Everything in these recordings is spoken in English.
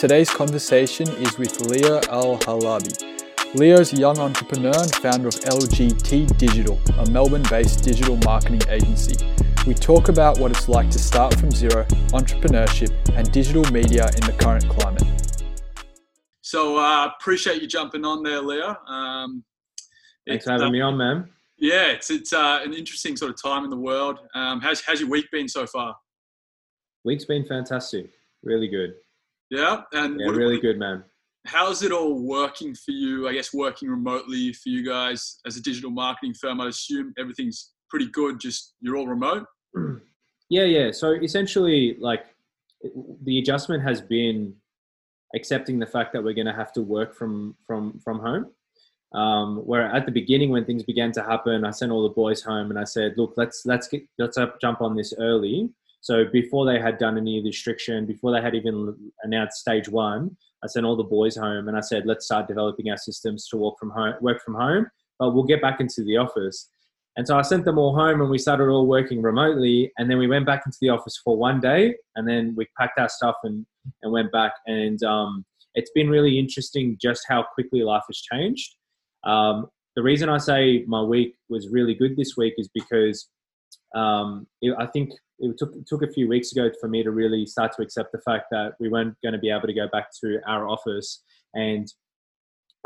Today's conversation is with Leo Alhalabi. Leo is a young entrepreneur and founder of LGT Digital, a Melbourne based digital marketing agency. We talk about what it's like to start from zero, entrepreneurship, and digital media in the current climate. So, uh, appreciate you jumping on there, Leo. Um, Thanks for having uh, me on, man. Yeah, it's it's uh, an interesting sort of time in the world. Um, how's how's your week been so far? Week's been fantastic, really good. Yeah, and yeah, really good, man. How's it all working for you? I guess working remotely for you guys as a digital marketing firm. I assume everything's pretty good. Just you're all remote. Yeah, yeah. So essentially, like the adjustment has been accepting the fact that we're going to have to work from from from home um, where at the beginning, when things began to happen, I sent all the boys home and I said, "Look, let's let's get let's jump on this early." So before they had done any restriction, before they had even announced stage one, I sent all the boys home and I said, "Let's start developing our systems to work from home, work from home, but we'll get back into the office." And so I sent them all home and we started all working remotely. And then we went back into the office for one day and then we packed our stuff and, and went back. And um, it's been really interesting just how quickly life has changed. Um, the reason I say my week was really good this week is because um, it, I think it took, it took a few weeks ago for me to really start to accept the fact that we weren't going to be able to go back to our office and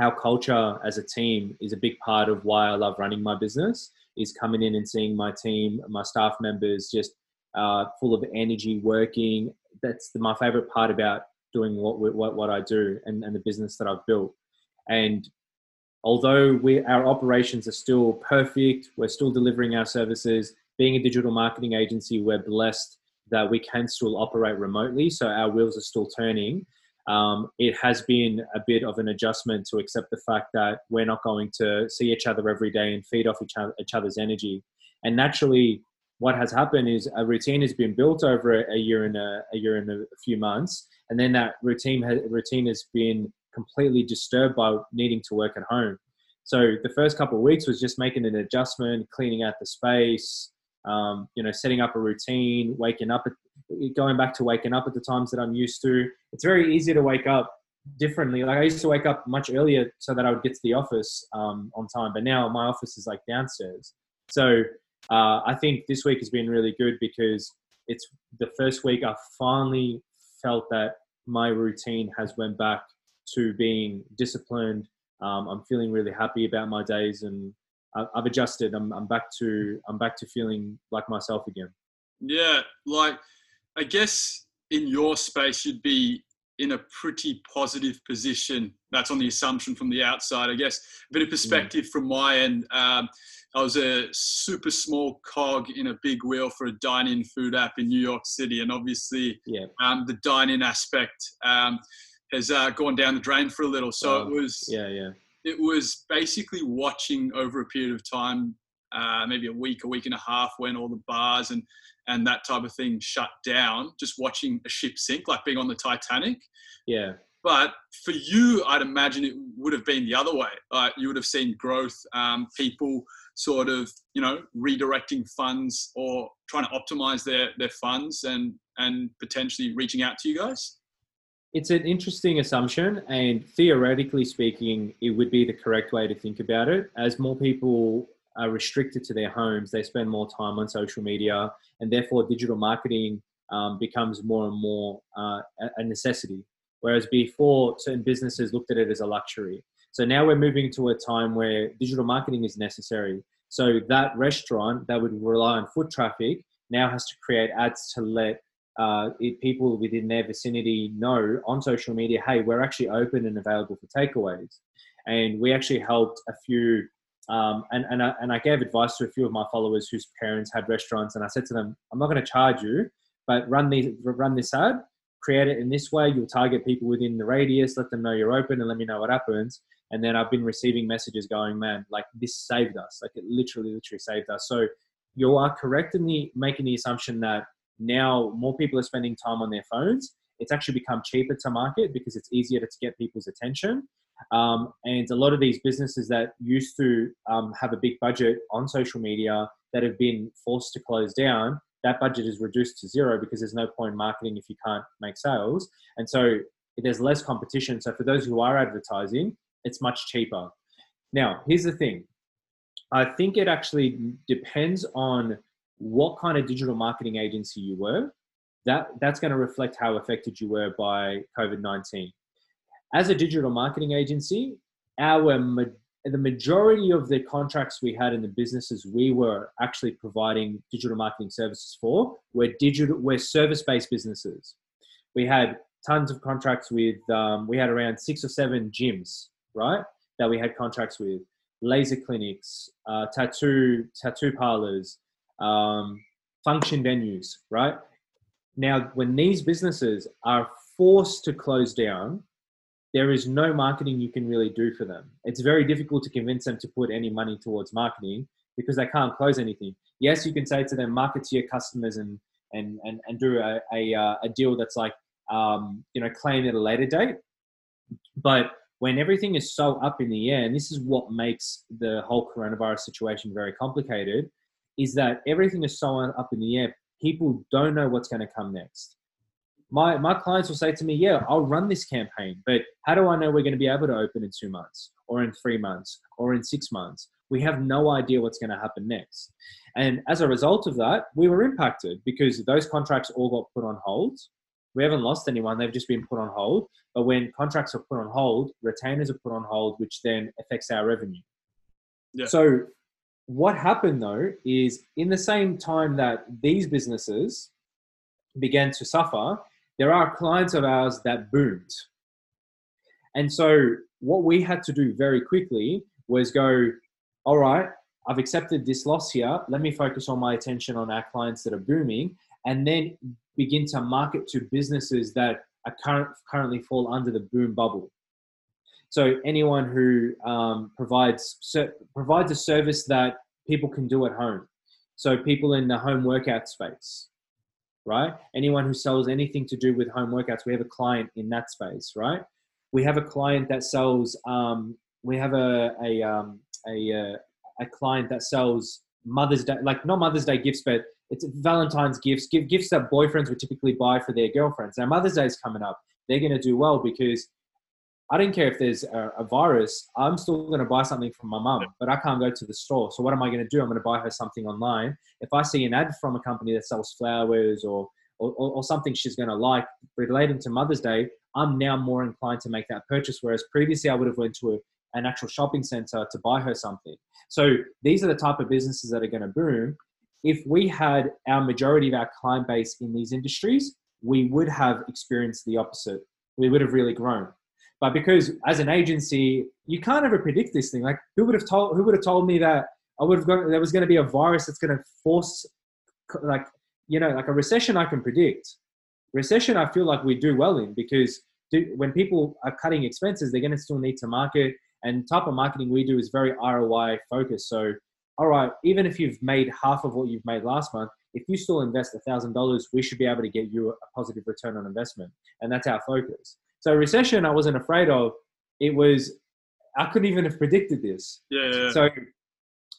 our culture as a team is a big part of why I love running my business is coming in and seeing my team, my staff members just uh, full of energy working. That's the, my favorite part about doing what, what, what I do and, and the business that I've built. And although we, our operations are still perfect, we're still delivering our services. Being a digital marketing agency, we're blessed that we can still operate remotely, so our wheels are still turning. Um, it has been a bit of an adjustment to accept the fact that we're not going to see each other every day and feed off each, other, each other's energy. And naturally, what has happened is a routine has been built over a, year and a, a, year and a few months, and then that routine has, routine has been completely disturbed by needing to work at home. So the first couple of weeks was just making an adjustment, cleaning out the space, um, you know, setting up a routine, waking up, going back to waking up at the times that I'm used to. It's very easy to wake up differently. Like I used to wake up much earlier so that I would get to the office um, on time, but now my office is like downstairs. So uh, I think this week has been really good because it's the first week I finally felt that my routine has went back to being disciplined. Um, I'm feeling really happy about my days, and I've adjusted. I'm, I'm back to I'm back to feeling like myself again. Yeah, like I guess in your space you'd be in a pretty positive position. That's on the assumption from the outside. I guess a bit of perspective from my end. Um, I was a super small cog in a big wheel for a dine-in food app in New York City, and obviously, yeah. um, the dine-in aspect. Um, has uh, gone down the drain for a little. So it was yeah, yeah. It was basically watching over a period of time, uh, maybe a week, a week and a half, when all the bars and and that type of thing shut down. Just watching a ship sink, like being on the Titanic. Yeah. But for you, I'd imagine it would have been the other way. Uh, you would have seen growth, um, people sort of, you know, redirecting funds or trying to optimize their their funds and and potentially reaching out to you guys it's an interesting assumption, and theoretically speaking, it would be the correct way to think about it. As more people are restricted to their homes, they spend more time on social media, and therefore digital marketing um, becomes more and more uh, a necessity. Whereas before, certain businesses looked at it as a luxury. So now we're moving to a time where digital marketing is necessary. So that restaurant that would rely on foot traffic now has to create ads to let uh, it, people within their vicinity know on social media, hey, we're actually open and available for takeaways. And we actually helped a few, um, and, and, I, and I gave advice to a few of my followers whose parents had restaurants. And I said to them, I'm not going to charge you, but run, these, run this ad, create it in this way. You'll target people within the radius, let them know you're open, and let me know what happens. And then I've been receiving messages going, man, like this saved us. Like it literally, literally saved us. So you are correct in the making the assumption that now more people are spending time on their phones. It's actually become cheaper to market because it's easier to get people's attention. Um, and a lot of these businesses that used to um, have a big budget on social media that have been forced to close down, that budget is reduced to zero because there's no point in marketing if you can't make sales. And so there's less competition. So for those who are advertising, it's much cheaper. Now, here's the thing. I think it actually depends on what kind of digital marketing agency you were. That that's going to reflect how affected you were by COVID nineteen. As a digital marketing agency, our the majority of the contracts we had in the businesses we were actually providing digital marketing services for were digital were service based businesses. We had tons of contracts with um, we had around six or seven gyms right that we had contracts with laser clinics uh, tattoo tattoo parlors um, function venues right? Now when these businesses are forced to close down there is no marketing you can really do for them. It's very difficult to convince them to put any money towards marketing because they can't close anything. Yes you can say to them market to your customers and and and, and do a, a, uh, a deal that's like um, you know, claim at a later date. But when everything is so up in the air, and this is what makes the whole coronavirus situation very complicated, is that everything is so up in the air. People don't know what's going to come next. My, my clients will say to me, Yeah, I'll run this campaign, but how do I know we're going to be able to open in two months or in three months or in six months? We have no idea what's going to happen next. And as a result of that, we were impacted because those contracts all got put on hold we haven't lost anyone. They've just been put on hold. But when contracts are put on hold, retainers are put on hold, which then affects our revenue. Yeah. So what happened though is in the same time that these businesses began to suffer, there are clients of ours that boomed. And so what we had to do very quickly was go, all right, I've accepted this loss here. Let me focus on my attention on our clients that are booming and then begin to market to businesses that are current, currently fall under the boom bubble. So anyone who um, provides provides a service that people can do at home. So people in the home workout space, right? Anyone who sells anything to do with home workouts, we have a client in that space, right? We have a client that sells. Um, we have a a um, a, uh, a client that sells Mother's Day, like not Mother's Day gifts, but it's Valentine's gifts, gifts that boyfriends would typically buy for their girlfriends. Now Mother's Day is coming up. They're going to do well because I don't care if there's a, a virus. I'm still going to buy something from my mum, but I can't go to the store. So what am I going to do? I'm going to buy her something online. If I see an ad from a company that sells flowers or or, or something she's going to like relating to Mother's Day, I'm now more inclined to make that purchase. Whereas previously I would have went to a, an actual shopping center to buy her something. So these are the type of businesses that are going to boom if we had our majority of our client base in these industries, we would have experienced the opposite. We would have really grown. But because as an agency, you can't ever predict this thing. Like who would have told who would have told me that I would have gone there was going to be a virus that's going to force like you know like a recession I can predict. Recession I feel like we do well in because when people are cutting expenses, they're going to still need to market. And type of marketing we do is very ROI focused. So all right, even if you've made half of what you've made last month, if you still invest $1,000, we should be able to get you a positive return on investment. And that's our focus. So, recession, I wasn't afraid of. It was, I couldn't even have predicted this. Yeah. yeah. So,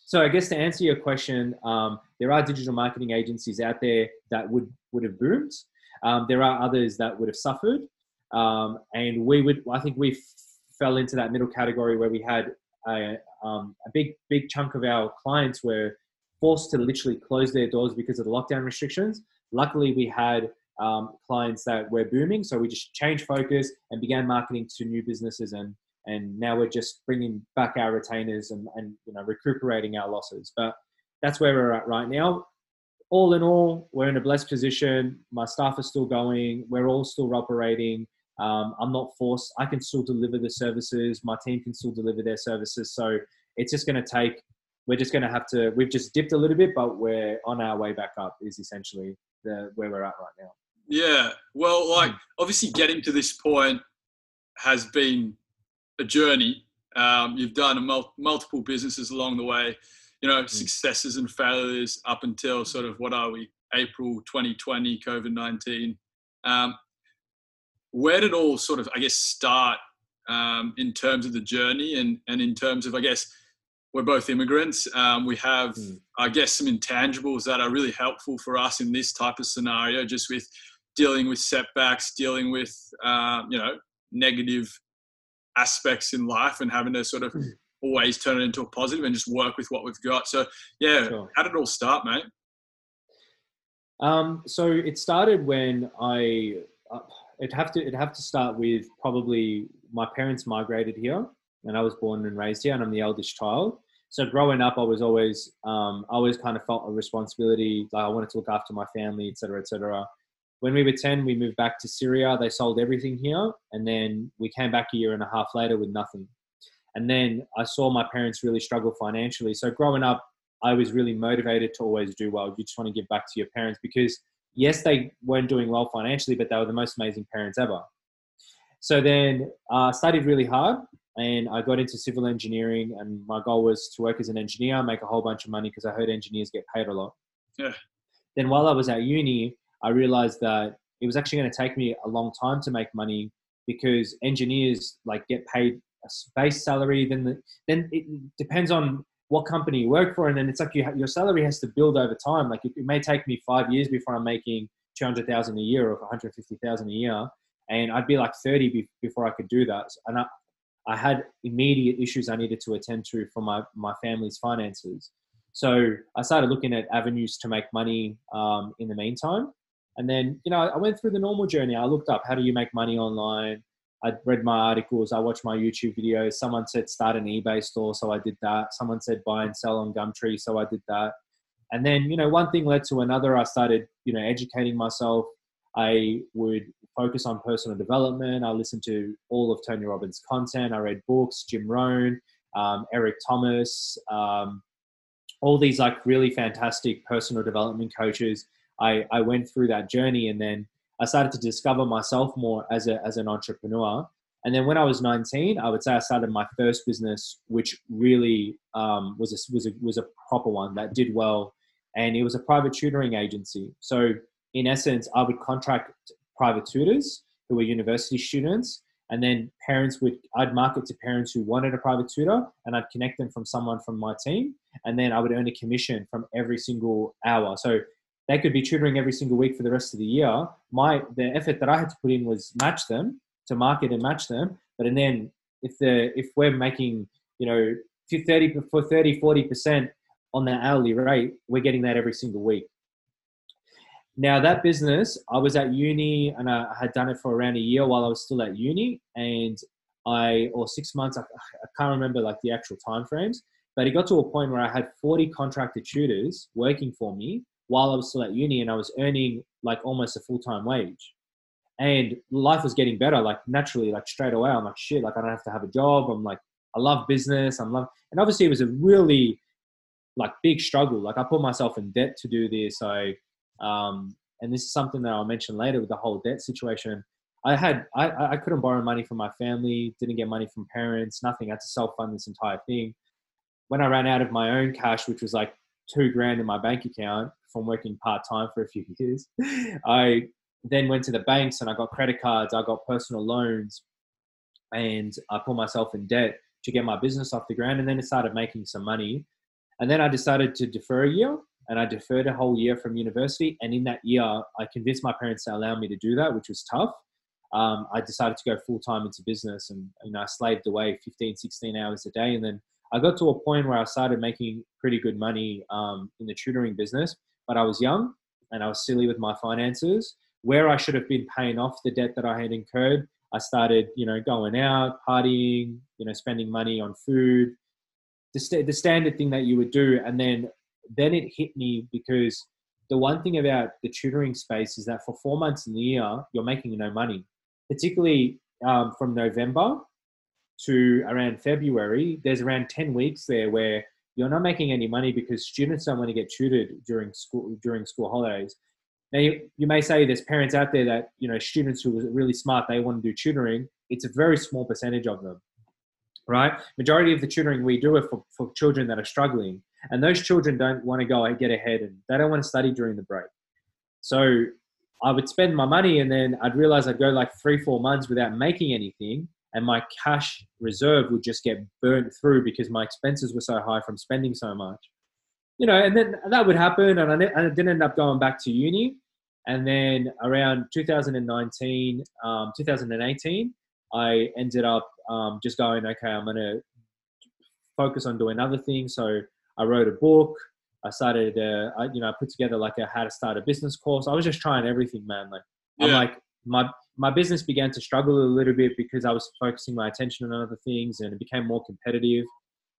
so I guess to answer your question, um, there are digital marketing agencies out there that would, would have boomed. Um, there are others that would have suffered. Um, and we would, I think we f- fell into that middle category where we had a, um, a big big chunk of our clients were forced to literally close their doors because of the lockdown restrictions. Luckily, we had um, clients that were booming, so we just changed focus and began marketing to new businesses, and and now we're just bringing back our retainers and and you know recuperating our losses. But that's where we're at right now. All in all, we're in a blessed position. My staff are still going. We're all still operating. Um, I'm not forced. I can still deliver the services. My team can still deliver their services. So it's just going to take. We're just going to have to. We've just dipped a little bit, but we're on our way back up. Is essentially the where we're at right now. Yeah. Well, like hmm. obviously getting to this point has been a journey. Um, you've done mul- multiple businesses along the way. You know, mm. successes and failures up until sort of what are we? April 2020, COVID 19. Um, where did all sort of, I guess, start um, in terms of the journey and, and in terms of, I guess, we're both immigrants. Um, we have, mm. I guess, some intangibles that are really helpful for us in this type of scenario, just with dealing with setbacks, dealing with um, you know negative aspects in life, and having to sort of Mm. always turn it into a positive and just work with what we've got. So yeah, Sure. how did it all start, mate? Um, so it started when I uh, it have to it have to start with probably my parents migrated here, and I was born and raised here, and I'm the eldest child. So growing up, I was always um, I always kind of felt a responsibility, like I wanted to look after my family, etc., etc. When we were ten, we moved back to Syria. They sold everything here, and then we came back a year and a half later with nothing. And then I saw my parents really struggle financially. So growing up, I was really motivated to always do well. You just want to give back to your parents because, yes, they weren't doing well financially, but they were the most amazing parents ever. So then I uh, studied really hard and I got into civil engineering. And my goal was to work as an engineer, make a whole bunch of money because I heard engineers get paid a lot. Yeah. Then while I was at uni, I realized that it was actually going to take me a long time to make money because engineers like get paid a base salary. Then the, then it depends on what company you work for, and then it's like you ha- your salary has to build over time. Like it, it may take me five years before I'm making two hundred thousand a year or one hundred fifty thousand a year, and I'd be like thirty be- before I could do that. And I, I had immediate issues I needed to attend to for my my family's finances. So I started looking at avenues to make money um, in the meantime. And then, you know, I went through the normal journey. I looked up how do you make money online. I read my articles. I watched my YouTube videos. Someone said start an eBay store, so I did that. Someone said buy and sell on Gumtree, so I did that. And then, you know, one thing led to another. I started, you know, educating myself. I would focus on personal development. I listened to all of Tony Robbins' content. I read books, Jim Rohn, um, Eric Thomas, um, all these like really fantastic personal development coaches. I, I went through that journey and then I started to discover myself more as, a, as an entrepreneur. And then when I was 19, I would say I started my first business, which really um, was, a, was, a, was a proper one that did well. And it was a private tutoring agency. So, in essence, I would contract private tutors who were university students. And then parents would, I'd market to parents who wanted a private tutor and I'd connect them from someone from my team. And then I would earn a commission from every single hour. So they could be tutoring every single week for the rest of the year. My the effort that I had to put in was match them to market and match them. But and then if the if we're making you know 30 for 30 40 percent on that hourly rate, we're getting that every single week. Now that business, I was at uni and I had done it for around a year while I was still at uni, and I or six months. I, I can't remember like the actual time frames, but it got to a point where I had 40 contracted tutors working for me while I was still at uni and I was earning like almost a full time wage. And life was getting better, like naturally, like straight away. I'm like, shit, like I don't have to have a job. I'm like, I love business. I'm love, and obviously it was a really like big struggle. Like I put myself in debt to do this. I, um, and this is something that I'll mention later with the whole debt situation. I had, I, I couldn't borrow money from my family, didn't get money from parents, nothing. I had to self fund this entire thing. When I ran out of my own cash, which was like two grand in my bank account from working part time for a few years. I then went to the banks and I got credit cards, I got personal loans, and I put myself in debt to get my business off the ground. And then I started making some money. And then I decided to defer a year and I deferred a whole year from university. And in that year, I convinced my parents to allow me to do that, which was tough. Um, I decided to go full time into business and you know, I slaved away 15, 16 hours a day. And then I got to a point where I started making pretty good money um, in the tutoring business, but I was young and I was silly with my finances. Where I should have been paying off the debt that I had incurred, I started, you know, going out, partying, you know, spending money on food, the, st- the standard thing that you would do. And then, then it hit me because the one thing about the tutoring space is that for four months in the year, you're making no money, particularly um, from November to around February, there's around 10 weeks there where you're not making any money because students don't want to get tutored during school during school holidays. Now you, you may say there's parents out there that you know students who are really smart they want to do tutoring. It's a very small percentage of them, right? Majority of the tutoring we do are for, for children that are struggling, and those children don't want to go and get ahead and they don't want to study during the break. So I would spend my money and then I'd realize I'd go like three four months without making anything and my cash reserve would just get burnt through because my expenses were so high from spending so much. You know, and then that would happen, and I, I didn't end up going back to uni. And then around 2019, um, 2018, I ended up um, just going, okay, I'm going to focus on doing other things. So I wrote a book. I started, uh, I, you know, I put together like a how to start a business course. I was just trying everything, man. Like, yeah. I'm like, my my business began to struggle a little bit because I was focusing my attention on other things, and it became more competitive,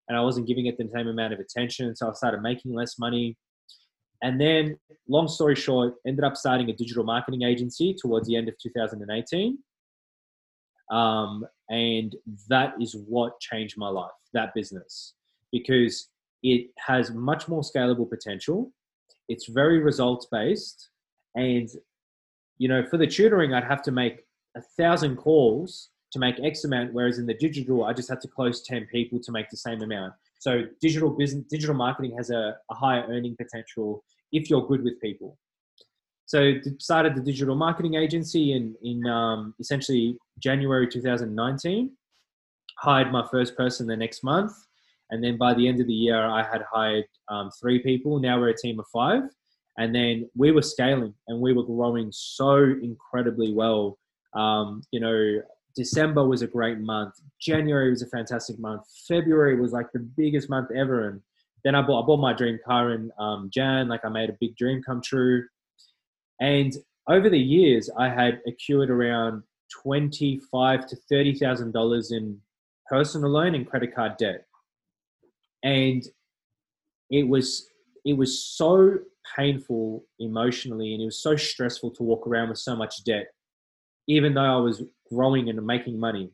and I wasn't giving it the same amount of attention. So I started making less money. And then, long story short, ended up starting a digital marketing agency towards the end of 2018. Um, and that is what changed my life, that business, because it has much more scalable potential. It's very results based. And, you know, for the tutoring, I'd have to make a thousand calls to make X amount, whereas in the digital, I just had to close 10 people to make the same amount. So digital business, digital marketing has a, a higher earning potential if you're good with people. So started the digital marketing agency in in um, essentially January 2019. Hired my first person the next month, and then by the end of the year, I had hired um, three people. Now we're a team of five, and then we were scaling and we were growing so incredibly well. Um, you know, December was a great month. January was a fantastic month. February was like the biggest month ever. And then I bought, I bought my dream car in um, Jan. Like I made a big dream come true. And over the years, I had accrued around twenty-five to thirty thousand dollars in personal loan and credit card debt, and it was it was so painful emotionally, and it was so stressful to walk around with so much debt, even though I was growing and making money.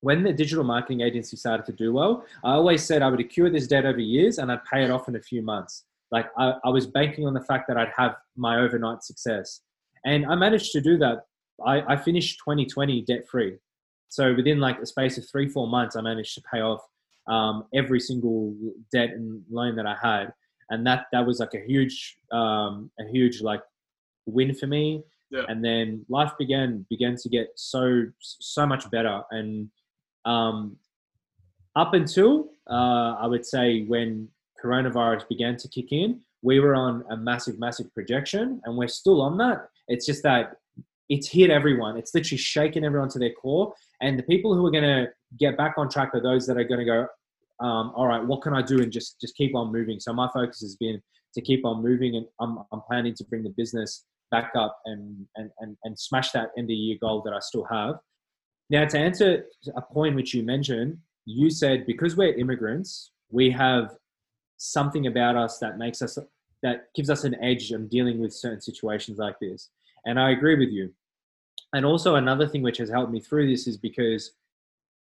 When the digital marketing agency started to do well, I always said I would accrue this debt over years and I'd pay it off in a few months. Like I, I was banking on the fact that I'd have my overnight success. And I managed to do that. I, I finished 2020 debt free. So within like a space of three, four months, I managed to pay off um, every single debt and loan that I had. And that, that was like a huge, um, a huge like win for me. Yeah. and then life began began to get so so much better. And um, up until uh, i would say when coronavirus began to kick in we were on a massive massive projection and we're still on that. It's just that it's hit everyone. It's literally shaken everyone to their core. And the people who are going to get back on track are those that are going to go um, all right what can i do and just just keep on moving so my focus has been to keep on moving and i'm, I'm planning to bring the business back up and, and, and, and smash that end of year goal that I still have. Now, to answer a point which you mentioned, you said because we're immigrants, we have something about us that makes us, that gives us an edge in dealing with certain situations like this. And I agree with you. And also, another thing which has helped me through this is because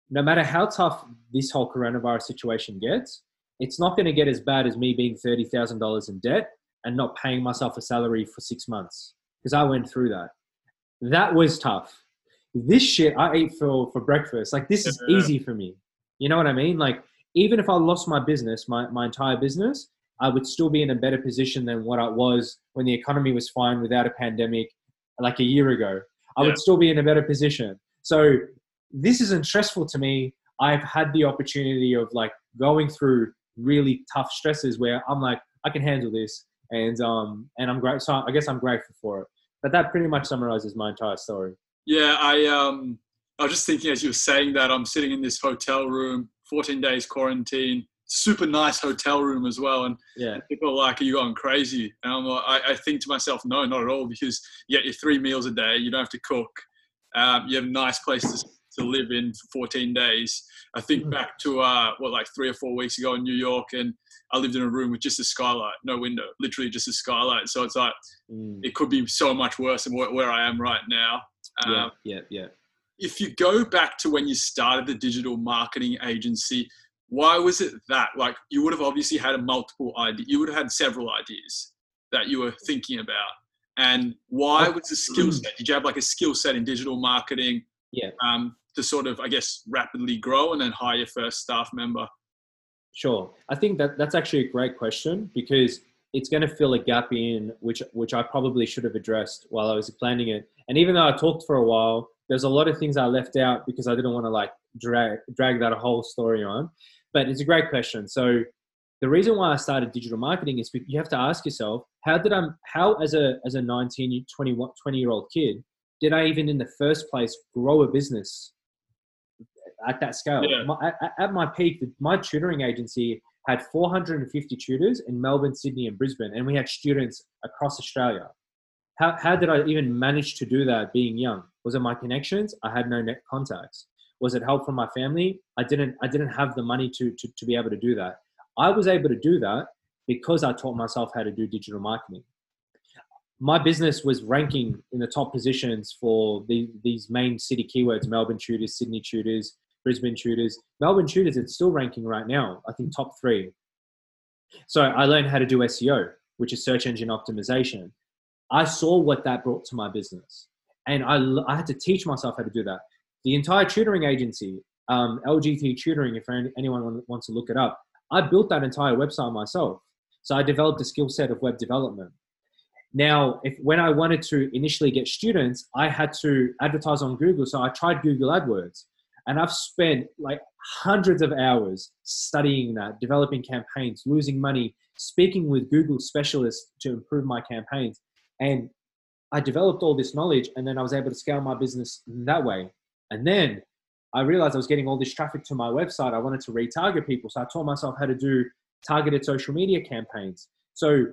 no matter how tough this whole coronavirus situation gets, it's not going to get as bad as me being $30,000 in debt and not paying myself a salary for six months because I went through that. That was tough. This shit I ate for for breakfast. Like this is easy for me. You know what I mean? Like even if I lost my business, my, my entire business, I would still be in a better position than what I was when the economy was fine without a pandemic like a year ago. I yeah. would still be in a better position. So this isn't stressful to me. I've had the opportunity of like going through really tough stresses where I'm like, I can handle this and um and I'm great. So I guess I'm grateful for it. But that pretty much summarizes my entire story. Yeah, I um I was just thinking as you were saying that I'm sitting in this hotel room, 14 days quarantine, super nice hotel room as well, and yeah, people are like, "Are you going crazy?" And I'm like, I, I think to myself, no, not at all, because you get your three meals a day, you don't have to cook, um, you have a nice place to to live in for 14 days. I think mm-hmm. back to uh, what like three or four weeks ago in New York, and I lived in a room with just a skylight, no window, literally just a skylight. So it's like mm. it could be so much worse than where, I am right now. Um, yeah, yeah, yeah. If you go back to when you started the digital marketing agency, why was it that? Like you would have obviously had a multiple idea, you would have had several ideas that you were thinking about. And why was the skill set? Did you have like a skill set in digital marketing? Yeah. Um, to sort of, I guess, rapidly grow and then hire your first staff member? Sure. I think that that's actually a great question because it's going to fill a gap in which which I probably should have addressed while I was planning it. And even though I talked for a while, there's a lot of things I left out because I didn't want to like drag drag that whole story on. But it's a great question. So the reason why I started digital marketing is you have to ask yourself, how did I, how as a, as a 19, 20, 20 year old kid, did I even in the first place grow a business at that scale? Yeah. My, at, at my peak, my tutoring agency had 450 tutors in Melbourne, Sydney, and Brisbane, and we had students across Australia. How, how did I even manage to do that being young? Was it my connections? I had no net contacts. Was it help from my family? I didn't. I didn't have the money to, to, to be able to do that. I was able to do that because I taught myself how to do digital marketing. My business was ranking in the top positions for the, these main city keywords Melbourne tutors, Sydney tutors, Brisbane tutors. Melbourne tutors, it's still ranking right now, I think top three. So I learned how to do SEO, which is search engine optimization. I saw what that brought to my business. And I, I had to teach myself how to do that. The entire tutoring agency, um, LGT Tutoring, if anyone wants to look it up, I built that entire website myself. So I developed a skill set of web development. Now, if when I wanted to initially get students, I had to advertise on Google. So I tried Google AdWords. And I've spent like hundreds of hours studying that, developing campaigns, losing money, speaking with Google specialists to improve my campaigns. And I developed all this knowledge and then I was able to scale my business that way. And then I realized I was getting all this traffic to my website. I wanted to retarget people. So I taught myself how to do targeted social media campaigns. So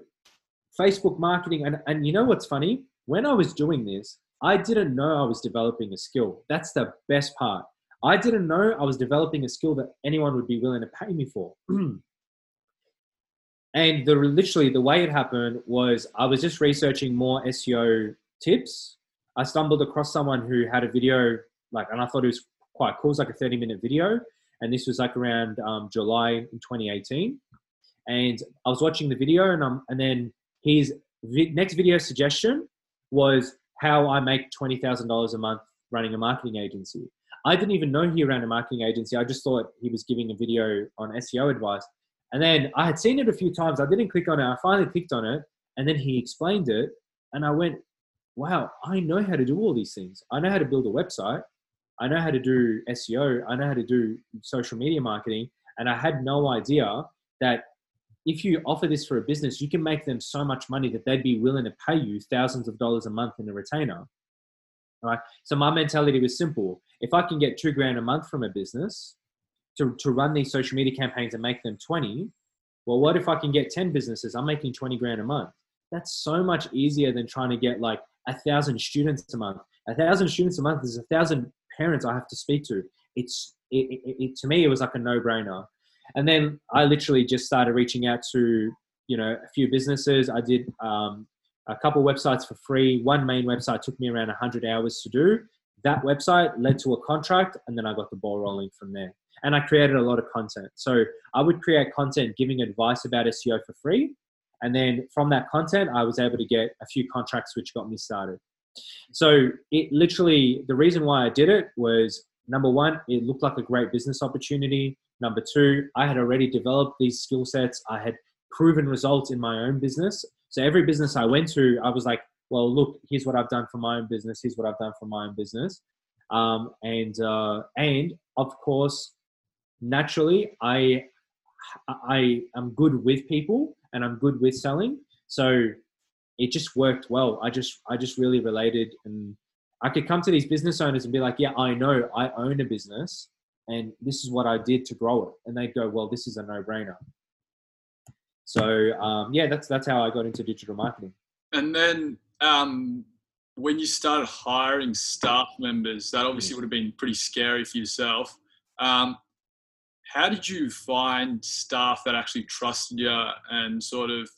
Facebook marketing. And, and you know what's funny? When I was doing this, I didn't know I was developing a skill. That's the best part. I didn't know I was developing a skill that anyone would be willing to pay me for. and the literally the way it happened was I was just researching more SEO tips. I stumbled across someone who had a video like, and I thought it was quite cool. It's like a 30 minute video. And this was like around um, July in 2018. And I was watching the video, and, um, and then his vi- next video suggestion was how I make $20,000 a month running a marketing agency. I didn't even know he ran a marketing agency. I just thought he was giving a video on SEO advice. And then I had seen it a few times. I didn't click on it. I finally clicked on it. And then he explained it. And I went, wow, I know how to do all these things. I know how to build a website. I know how to do SEO. I know how to do social media marketing. And I had no idea that if you offer this for a business, you can make them so much money that they'd be willing to pay you thousands of dollars a month in a retainer. Right. So my mentality was simple. If I can get two grand a month from a business to, to run these social media campaigns and make them 20, well, what if I can get 10 businesses? I'm making 20 grand a month. That's so much easier than trying to get like a thousand students a month. A thousand students a month is a thousand parents I have to speak to. It's it, it, it, to me, it was like a no brainer. And then I literally just started reaching out to you know a few businesses. I did um, a couple websites for free. One main website took me around 100 hours to do. That website led to a contract, and then I got the ball rolling from there. And I created a lot of content. So I would create content giving advice about SEO for free. And then from that content, I was able to get a few contracts, which got me started. So it literally, the reason why I did it was number one, it looked like a great business opportunity. Number two, I had already developed these skill sets. I had proven results in my own business. So every business I went to, I was like, well, look, here's what I've done for my own business. Here's what I've done for my own business. Um, and uh, and of course, naturally, I I am good with people and I'm good with selling. So it just worked well. I just I just really related, and I could come to these business owners and be like, yeah, I know I own a business, and this is what I did to grow it, and they'd go, well, this is a no brainer. So um, yeah, that's that's how I got into digital marketing. And then um, when you started hiring staff members, that obviously would have been pretty scary for yourself. Um, how did you find staff that actually trusted you and sort of,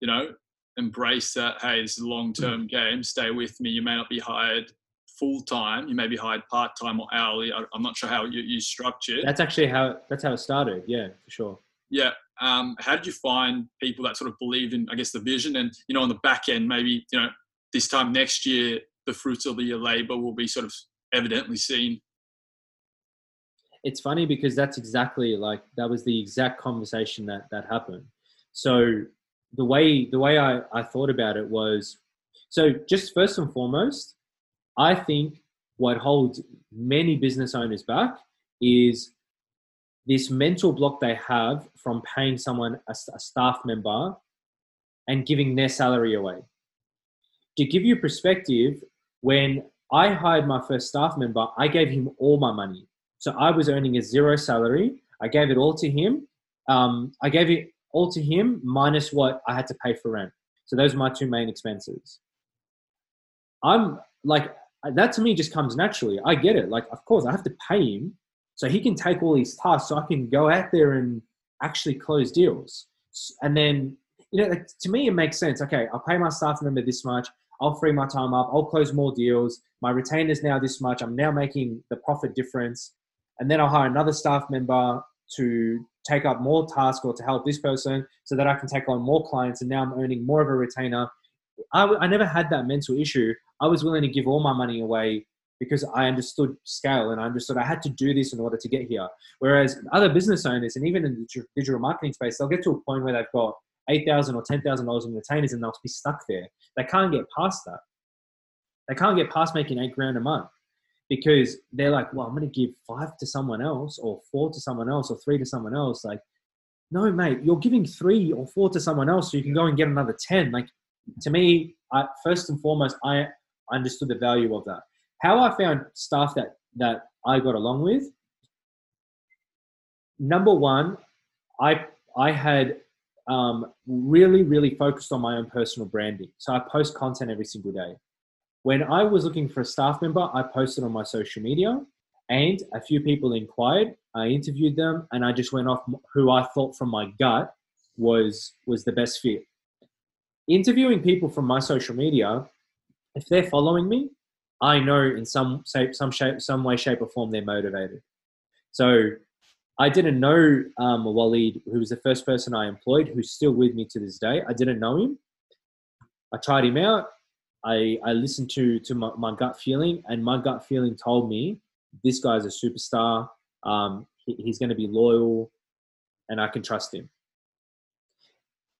you know, embrace that? Hey, this is a long-term game. Stay with me. You may not be hired full time. You may be hired part time or hourly. I'm not sure how you, you structured. That's actually how that's how it started. Yeah, for sure. Yeah. Um, how did you find people that sort of believed in, I guess, the vision and you know on the back end, maybe you know this time next year, the fruits of your labor will be sort of evidently seen. It's funny because that's exactly like that was the exact conversation that that happened. So the way the way I, I thought about it was so just first and foremost, I think what holds many business owners back is this mental block they have from paying someone a, a staff member and giving their salary away. To give you perspective, when I hired my first staff member, I gave him all my money. So I was earning a zero salary. I gave it all to him. Um, I gave it all to him minus what I had to pay for rent. So those are my two main expenses. I'm like, that to me just comes naturally. I get it. Like, of course, I have to pay him so he can take all these tasks so I can go out there and actually close deals. And then, you know, like, to me, it makes sense. Okay, I'll pay my staff member this much. I'll free my time up. I'll close more deals. My retainer's now this much. I'm now making the profit difference. And then I'll hire another staff member to take up more tasks or to help this person so that I can take on more clients. And now I'm earning more of a retainer. I, I never had that mental issue. I was willing to give all my money away because I understood scale and I understood I had to do this in order to get here. Whereas other business owners and even in the digital marketing space, they'll get to a point where they've got eight thousand or ten thousand dollars in retainers and they'll be stuck there. They can't get past that. They can't get past making eight grand a month because they're like, well, I'm going to give five to someone else, or four to someone else, or three to someone else. Like, no, mate, you're giving three or four to someone else so you can go and get another ten. Like, to me, I, first and foremost, I understood the value of that. How I found staff that that I got along with. Number one, I I had um, really, really focused on my own personal branding. So I post content every single day. When I was looking for a staff member, I posted on my social media and a few people inquired. I interviewed them and I just went off who I thought from my gut was was the best fit. Interviewing people from my social media, if they're following me, I know in some some shape, some way, shape, or form they're motivated. So I didn't know um, Waleed, who was the first person I employed, who's still with me to this day. I didn't know him. I tried him out. I, I listened to, to my, my gut feeling, and my gut feeling told me this guy's a superstar. Um, he, he's going to be loyal, and I can trust him.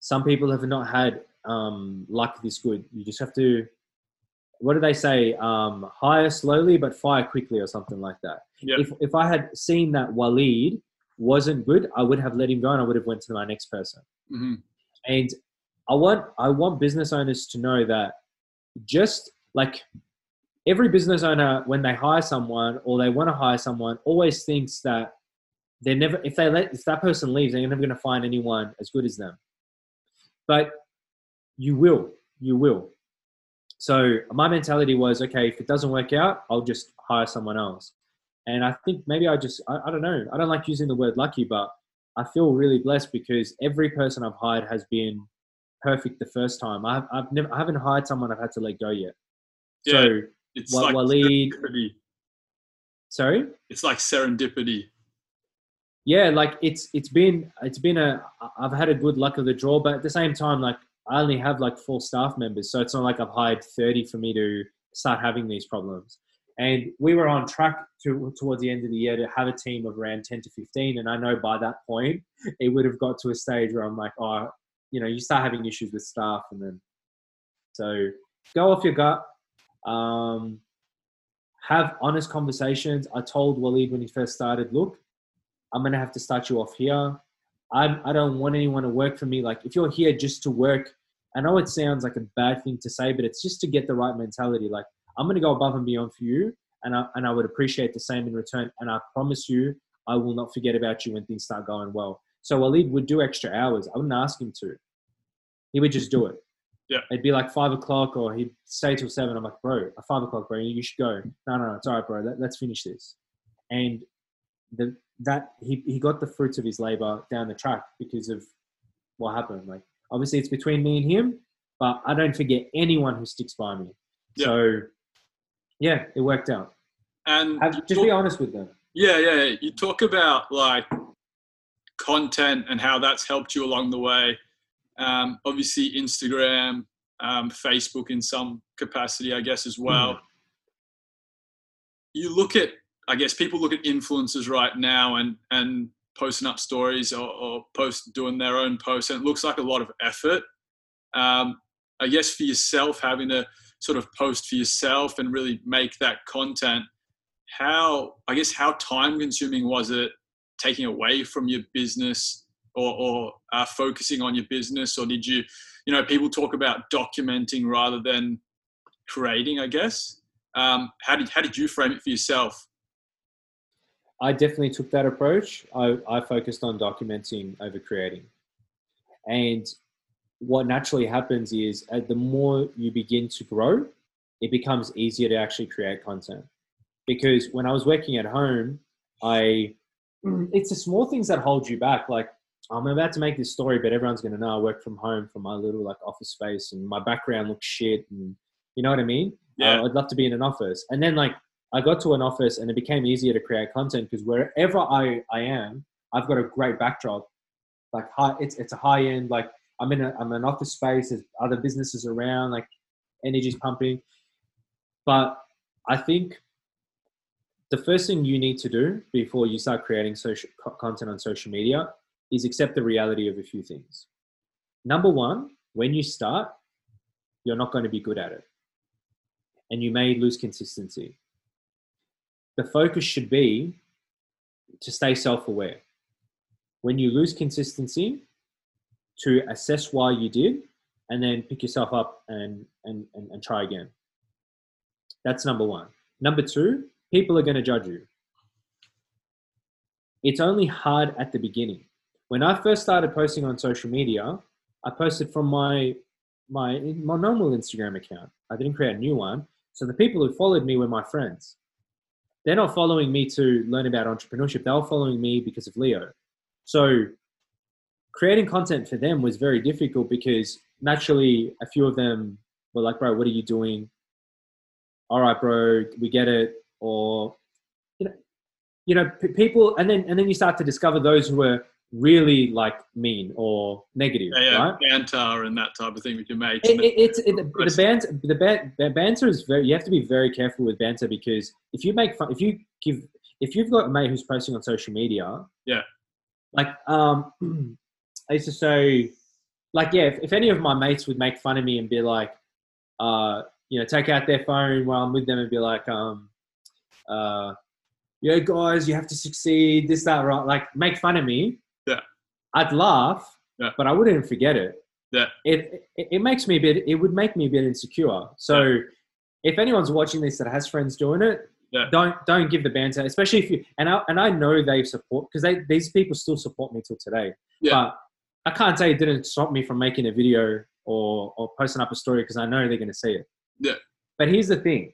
Some people have not had um, luck this good. You just have to what do they say? Um, hire slowly but fire quickly, or something like that. Yep. If if I had seen that Waleed wasn't good, I would have let him go and I would have went to my next person. Mm-hmm. And I want I want business owners to know that just like every business owner when they hire someone or they want to hire someone always thinks that they're never if they let if that person leaves they're never going to find anyone as good as them but you will you will so my mentality was okay if it doesn't work out i'll just hire someone else and I think maybe I just, I, I don't know, I don't like using the word lucky, but I feel really blessed because every person I've hired has been perfect the first time. I've, I've never, I haven't hired someone I've had to let go yet. Yeah, so, it's like Waleed, serendipity. sorry? It's like serendipity. Yeah, like it's it's been it's been a I've had a good luck of the draw, but at the same time, like I only have like four staff members, so it's not like I've hired thirty for me to start having these problems. And we were on track to, towards the end of the year to have a team of around 10 to 15. And I know by that point, it would have got to a stage where I'm like, oh, you know, you start having issues with staff. And then, so go off your gut. Um, have honest conversations. I told Waleed when he first started, look, I'm going to have to start you off here. I'm, I don't want anyone to work for me. Like, if you're here just to work, I know it sounds like a bad thing to say, but it's just to get the right mentality. Like, I'm going to go above and beyond for you, and I, and I would appreciate the same in return. And I promise you, I will not forget about you when things start going well. So Waleed would do extra hours. I wouldn't ask him to. He would just do it. Yeah. It'd be like five o'clock, or he'd stay till seven. I'm like, bro, five o'clock, bro, you should go. No, no, no, it's all right, bro. Let, let's finish this. And the that he he got the fruits of his labor down the track because of what happened. Like, obviously, it's between me and him, but I don't forget anyone who sticks by me. Yeah. So yeah, it worked out. And Have, just be honest with them. Yeah, yeah, yeah. You talk about like content and how that's helped you along the way. Um, obviously, Instagram, um, Facebook in some capacity, I guess, as well. Mm. You look at, I guess, people look at influencers right now and and posting up stories or, or post doing their own posts, and it looks like a lot of effort. Um, I guess for yourself, having to sort of post for yourself and really make that content how i guess how time consuming was it taking away from your business or, or uh, focusing on your business, or did you, you know, people talk about documenting rather than creating, I guess. Um, how did how did you frame it for yourself? I definitely took that approach. I, I focused on documenting over creating. And what naturally happens is uh, the more you begin to grow, it becomes easier to actually create content. Because when I was working at home, I it's the small things that hold you back. Like I'm about to make this story, but everyone's gonna know I work from home from my little like office space, and my background looks shit, and you know what I mean. Yeah. Uh, I'd love to be in an office, and then like I got to an office, and it became easier to create content because wherever I I am, I've got a great backdrop. Like high, it's it's a high end. Like I'm in a I'm in an office space. There's other businesses around. Like energy's pumping, but I think the first thing you need to do before you start creating social content on social media is accept the reality of a few things. Number one, when you start, you're not going to be good at it. And you may lose consistency. The focus should be to stay self aware. When you lose consistency, to assess why you did and then pick yourself up and, and, and, and try again. That's number one. Number two, people are going to judge you. It's only hard at the beginning. When I first started posting on social media, I posted from my my my normal Instagram account. I didn't create a new one. So the people who followed me were my friends. They're not following me to learn about entrepreneurship. They were following me because of Leo. So creating content for them was very difficult because naturally a few of them were like, bro, what are you doing? All right, bro, we get it. Or, you know, you know, people, and then, and then you start to discover those who are really like mean or negative, Yeah, yeah, right? banter and that type of thing with your mates. It, it, it's it, the, banter. The, ban, the banter is very. You have to be very careful with banter because if you make fun, if you give, if you've got a mate who's posting on social media, Yeah. like um, I used to say, like yeah, if, if any of my mates would make fun of me and be like, uh, you know, take out their phone while I'm with them and be like, um, uh, yeah, guys, you have to succeed. This, that, right? Like make fun of me. Yeah. I'd laugh, Yeah. but I wouldn't forget it Yeah. it, it it makes me a bit it would make me a bit insecure so if anyone's watching this that has friends doing it Yeah. don't don't give the banter especially if you and i and i know they support because they these people still support me till today Yeah. but i can't say it didn't stop me from making a video or or posting up a story because i know they're going to see it Yeah. but here's the thing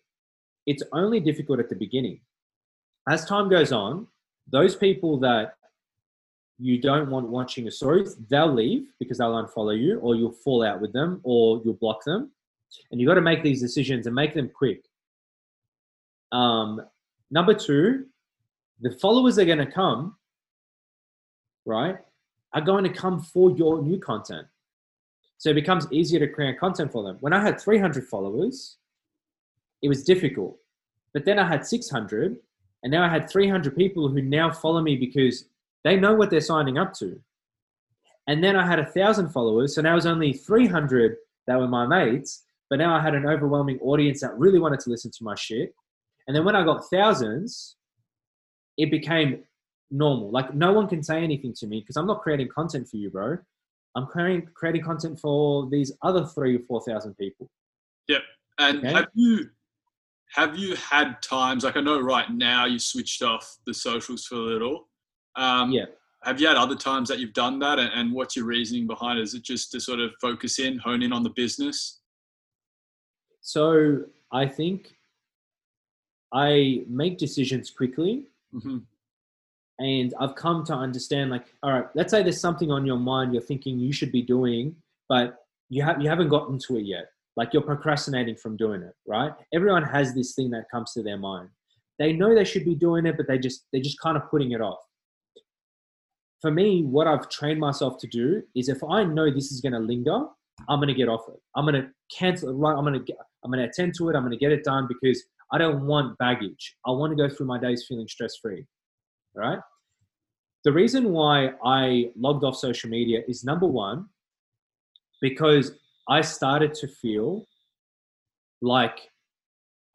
it's only difficult at the beginning as time goes on those people that you don't want watching your stories, they'll leave because they'll unfollow you, or you'll fall out with them, or you'll block them. And you've got to make these decisions and make them quick. Um, number two, the followers are going to come, right? Are going to come for your new content. So it becomes easier to create content for them. When I had 300 followers, it was difficult. But then I had 600, and now I had 300 people who now follow me because they know what they're signing up to. And then I had a thousand followers, so now it was only 300 that were my mates, but now I had an overwhelming audience that really wanted to listen to my shit. And then when I got thousands, it became normal. Like no one can say anything to me because I'm not creating content for you, bro. I'm creating creating content for these other three or four thousand people. Yep. And Okay. have you have you had times like I know right now you switched off the socials for a little. Um, Yeah. Have you had other times that you've done that, and, and what's your reasoning behind it? Is it just to sort of focus in, hone in on the business? So I think I make decisions quickly hmm and I've come to understand like, all right, let's say there's something on your mind you're thinking you should be doing, but you have you haven't gotten to it yet. Like you're procrastinating from doing it, right? Everyone has this thing that comes to their mind. They know they should be doing it, but they just they're just kind of putting it off. For me, what I've trained myself to do is if I know this is going to linger, I'm going to get off it. I'm going to cancel it. Right, I'm going to I'm going to attend to it. I'm going to get it done because I don't want baggage. I want to go through my days feeling stress free right? The reason why I logged off social media is number one, because I started to feel like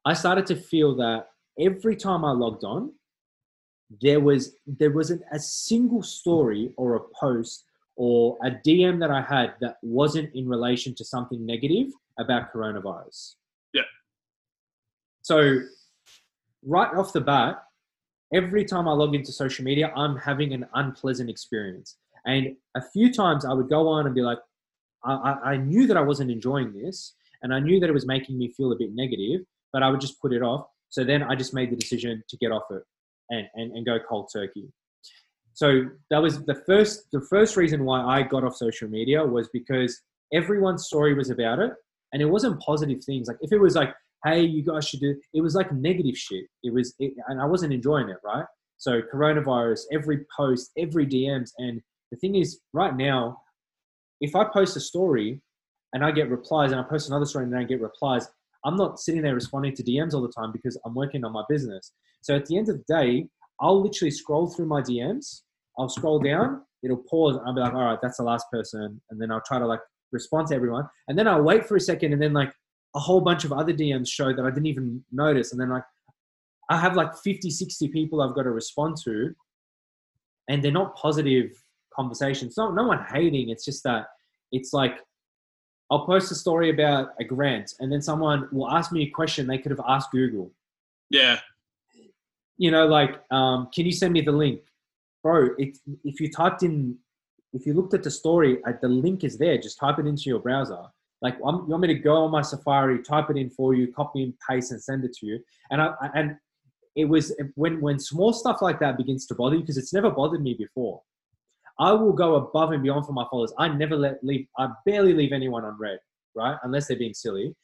I started to feel that every time I logged on, there was there wasn't a single story or a post or a DM that I had that wasn't in relation to something negative about coronavirus. Yeah. So right off the bat, every time I log into social media, I'm having an unpleasant experience. And a few times I would go on and be like, I, I knew that I wasn't enjoying this and I knew that it was making me feel a bit negative, but I would just put it off. So then I just made the decision to get off it and, and, and go cold turkey. So that was the first the first reason why I got off social media was because everyone's story was about it and it wasn't positive things. Like if it was like, hey, you guys should do it was like negative shit. It was it, and I wasn't enjoying it, right? So coronavirus, every post, every DMs, and the thing is, right now, if I post a story and I get replies, and I post another story and I get replies, I'm not sitting there responding to DMs all the time because I'm working on my business. So at the end of the day, I'll literally scroll through my DMs. I'll scroll down. It'll pause. And I'll be like, all right, that's the last person. And then I'll try to like respond to everyone. And then I'll wait for a second. And then like a whole bunch of other DMs show that I didn't even notice. And then like I have like 50, 60 people I've got to respond to. And they're not positive conversations. No, no one hating. It's just that it's like I'll post a story about a grant, and then someone will ask me a question they could have asked Google. Yeah. You know, like, um, can you send me the link, bro? It, if you typed in, if you looked at the story, uh, the link is there. Just type it into your browser. Like, I'm, you want me to go on my Safari, type it in for you, copy and paste, and send it to you. And I and it was when when small stuff like that begins to bother you because it's never bothered me before. I will go above and beyond for my followers. I never let leave. I barely leave anyone unread, right? Unless they're being silly.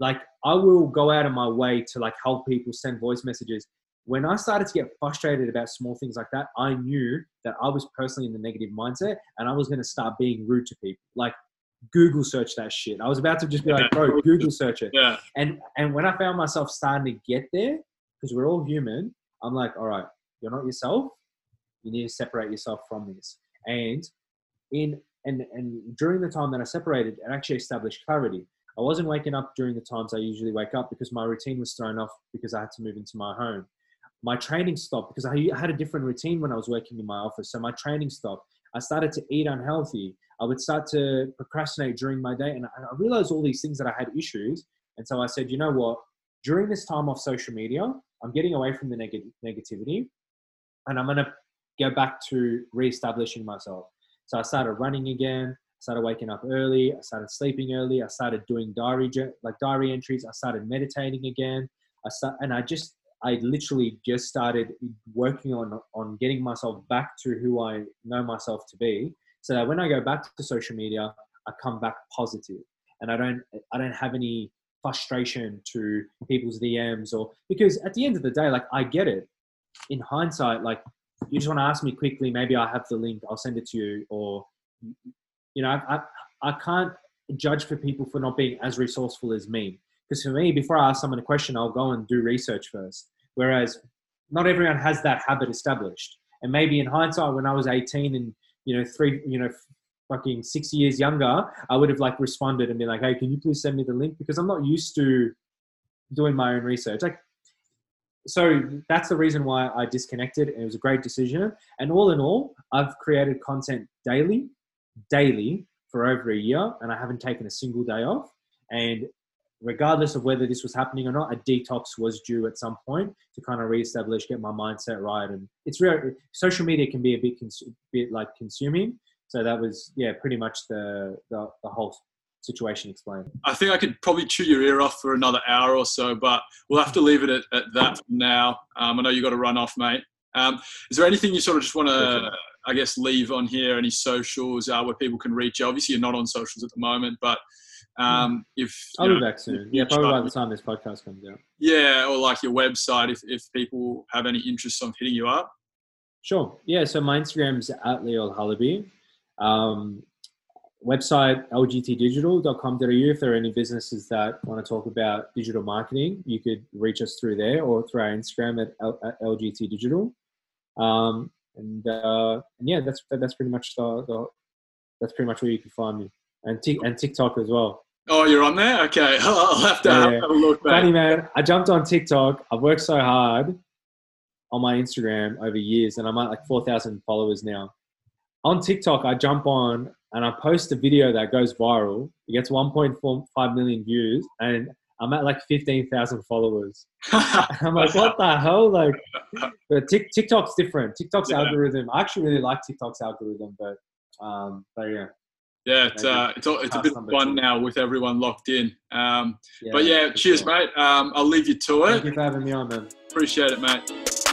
Like I will go out of my way to like help people send voice messages. When I started to get frustrated about small things like that, I knew that I was personally in the negative mindset and I was going to start being rude to people. Like Google search that shit. I was about to just be like, bro, Google search it. Yeah. And and when I found myself starting to get there, because we're all human, I'm like, all right, you're not yourself. You need to separate yourself from this. And in and and during the time that I separated, it actually established clarity. I wasn't waking up during the times I usually wake up because my routine was thrown off because I had to move into my home. My training stopped because I had a different routine when I was working in my office. So my training stopped. I started to eat unhealthy. I would start to procrastinate during my day. And I realized all these things that I had issues. And so I said, you know what? During this time off social media, I'm getting away from the neg- negativity and I'm going to go back to re-establishing myself. So I started running again. I started waking up early. I started sleeping early. I started doing diary like diary entries. I started meditating again. I start, and I just I literally just started working on on getting myself back to who I know myself to be. So that when I go back to social media, I come back positive, and I don't I don't have any frustration to people's DMs or because at the end of the day, like I get it. In hindsight, like you just want to ask me quickly, maybe I have the link, I'll send it to you. Or, you know, I, I, can't judge for people for not being as resourceful as me. Because for me, before I ask someone a question, I'll go and do research first. Whereas not everyone has that habit established. And maybe in hindsight, when I was 18 and, you know, three, you know, fucking six years younger, I would have like responded and been like, hey, can you please send me the link? Because I'm not used to doing my own research. Like so that's the reason why I disconnected. It was a great decision. And all in all, I've created content daily, daily for over a year, and I haven't taken a single day off. And regardless of whether this was happening or not, a detox was due at some point to kind of reestablish, get my mindset right. And it's real. Social media can be a bit, cons- bit like consuming. So that was, yeah, pretty much the, the, the whole situation explained? I think I could probably chew your ear off for another hour or so, but we'll have to leave it at, at that now. Um, I know you've got to run off, mate. Um, is there anything you sort of just want to, I guess, leave on here? Any socials uh, where people can reach you? Obviously, you're not on socials at the moment, but um, if I'll be back soon. Yeah, probably by the time this podcast comes out. Yeah, or like your website, if if people have any interest on hitting you up. Sure. Yeah. So my Instagram's at Leo Alhalabi. Um, website lgtdigital.com.au if there are any businesses that want to talk about digital marketing. You could reach us through there or through our instagram at, L- at lgtdigital. Um, and, uh, and yeah that's that's pretty much the, the, that's pretty much where you can find me. And, t- and tiktok as well. Oh you're on there? Okay i'll have to, yeah, have a look back. funny man i jumped on tiktok. I've worked so hard on my Instagram over years, and I'm at like 4,000 followers now. On TikTok, I jump on and I post a video that goes viral. It gets 1.45 million views, and I'm at like 15,000 followers. I'm like, what the hell? Like, but TikTok's different. TikTok's Yeah. algorithm. I actually really like TikTok's algorithm, but um, but yeah, Yeah, it's uh, it's, a- it's a bit fun now with everyone locked in. Um, but yeah, cheers, sure. mate. Um, I'll leave you to it. Thank you for having me on, man. Appreciate it, mate.